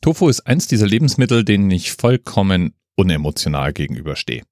Tofu ist eins dieser Lebensmittel, denen ich vollkommen unemotional gegenüberstehe.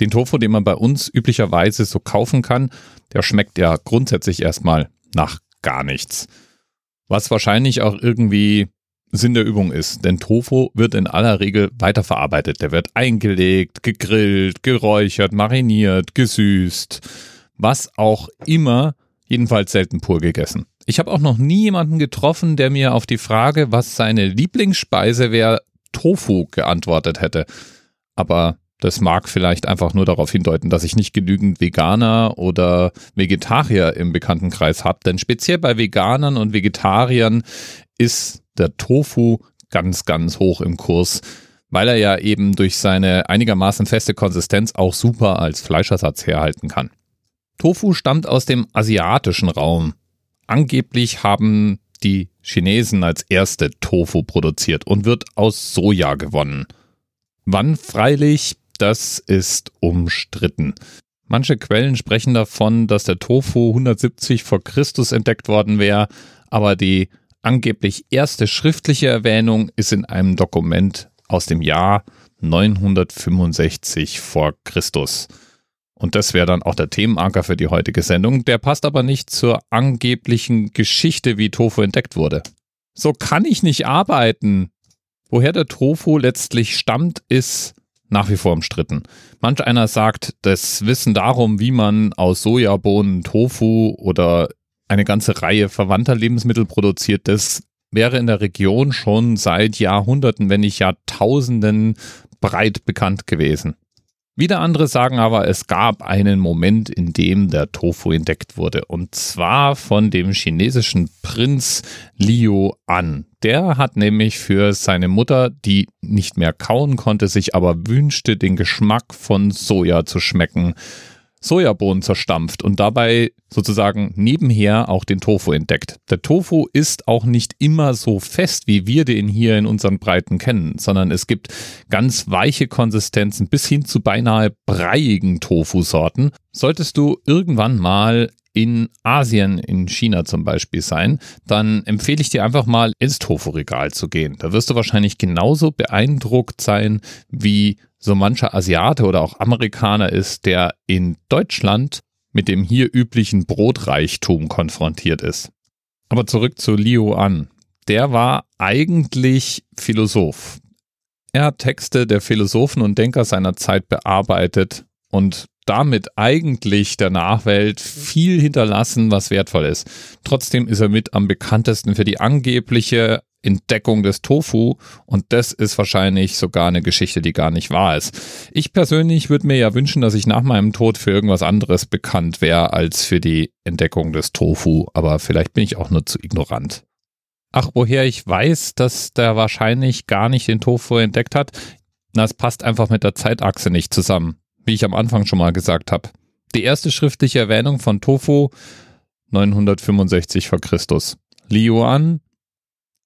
Den Tofu, den man bei uns üblicherweise so kaufen kann, der schmeckt ja grundsätzlich erstmal nach gar nichts. Was wahrscheinlich auch irgendwie Sinn der Übung ist, denn Tofu wird in aller Regel weiterverarbeitet. Der wird eingelegt, gegrillt, geräuchert, mariniert, gesüßt, was auch immer, jedenfalls selten pur gegessen. Ich habe auch noch nie jemanden getroffen, der mir auf die Frage, was seine Lieblingsspeise wäre, Tofu geantwortet hätte. Aber das mag vielleicht einfach nur darauf hindeuten, dass ich nicht genügend Veganer oder Vegetarier im Bekanntenkreis habe. Denn speziell bei Veganern und Vegetariern ist der Tofu ganz, ganz hoch im Kurs, weil er ja eben durch seine einigermaßen feste Konsistenz auch super als Fleischersatz herhalten kann. Tofu stammt aus dem asiatischen Raum. Angeblich haben die Chinesen als erste Tofu produziert und wird aus Soja gewonnen. Wann freilich, das ist umstritten. Manche Quellen sprechen davon, dass der Tofu 170 vor Christus entdeckt worden wäre, aber die angeblich erste schriftliche Erwähnung ist in einem Dokument aus dem Jahr 965 vor Christus. Und das wäre dann auch der Themenanker für die heutige Sendung. Der passt aber nicht zur angeblichen Geschichte, wie Tofu entdeckt wurde. So kann ich nicht arbeiten. Woher der Tofu letztlich stammt, ist nach wie vor umstritten. Manch einer sagt, das Wissen darum, wie man aus Sojabohnen Tofu oder eine ganze Reihe verwandter Lebensmittel produziert, das wäre in der Region schon seit Jahrhunderten, wenn nicht Jahrtausenden breit bekannt gewesen. Wieder andere sagen aber, es gab einen Moment, in dem der Tofu entdeckt wurde. Und zwar von dem chinesischen Prinz Liu An. Der hat nämlich für seine Mutter, die nicht mehr kauen konnte, sich aber wünschte, den Geschmack von Soja zu schmecken, Sojabohnen zerstampft und dabei sozusagen nebenher auch den Tofu entdeckt. Der Tofu ist auch nicht immer so fest, wie wir den hier in unseren Breiten kennen, sondern es gibt ganz weiche Konsistenzen bis hin zu beinahe breiigen Tofu-Sorten. Solltest du irgendwann mal in Asien, in China zum Beispiel sein, dann empfehle ich dir einfach mal ins Tofu-Regal zu gehen. Da wirst du wahrscheinlich genauso beeindruckt sein wie so mancher Asiate oder auch Amerikaner ist, der in Deutschland mit dem hier üblichen Brotreichtum konfrontiert ist. Aber zurück zu Liu An. Der war eigentlich Philosoph. Er hat Texte der Philosophen und Denker seiner Zeit bearbeitet und damit eigentlich der Nachwelt viel hinterlassen, was wertvoll ist. Trotzdem ist er mit am bekanntesten für die angebliche Entdeckung des Tofu und das ist wahrscheinlich sogar eine Geschichte, die gar nicht wahr ist. Ich persönlich würde mir ja wünschen, dass ich nach meinem Tod für irgendwas anderes bekannt wäre als für die Entdeckung des Tofu, aber vielleicht bin ich auch nur zu ignorant. Ach, woher ich weiß, dass der wahrscheinlich gar nicht den Tofu entdeckt hat? Na, es passt einfach mit der Zeitachse nicht zusammen, wie ich am Anfang schon mal gesagt habe. Die erste schriftliche Erwähnung von Tofu 965 vor Christus. Liuan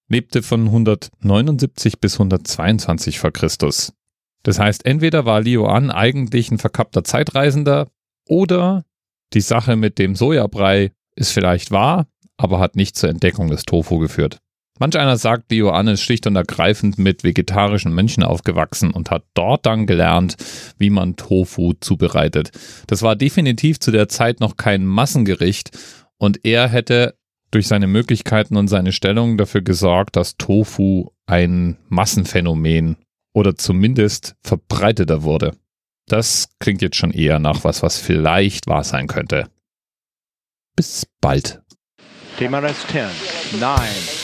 lebte von 179 bis 122 vor Christus. Das heißt, entweder war Liu An eigentlich ein verkappter Zeitreisender oder die Sache mit dem Sojabrei ist vielleicht wahr, aber hat nicht zur Entdeckung des Tofu geführt. Manch einer sagt, An ist schlicht und ergreifend mit vegetarischen Mönchen aufgewachsen und hat dort dann gelernt, wie man Tofu zubereitet. Das war definitiv zu der Zeit noch kein Massengericht und er hätte durch seine Möglichkeiten und seine Stellung dafür gesorgt, dass Tofu ein Massenphänomen oder zumindest verbreiteter wurde. Das klingt jetzt schon eher nach was, was vielleicht wahr sein könnte. Bis bald. TMRS 10, 9, 8.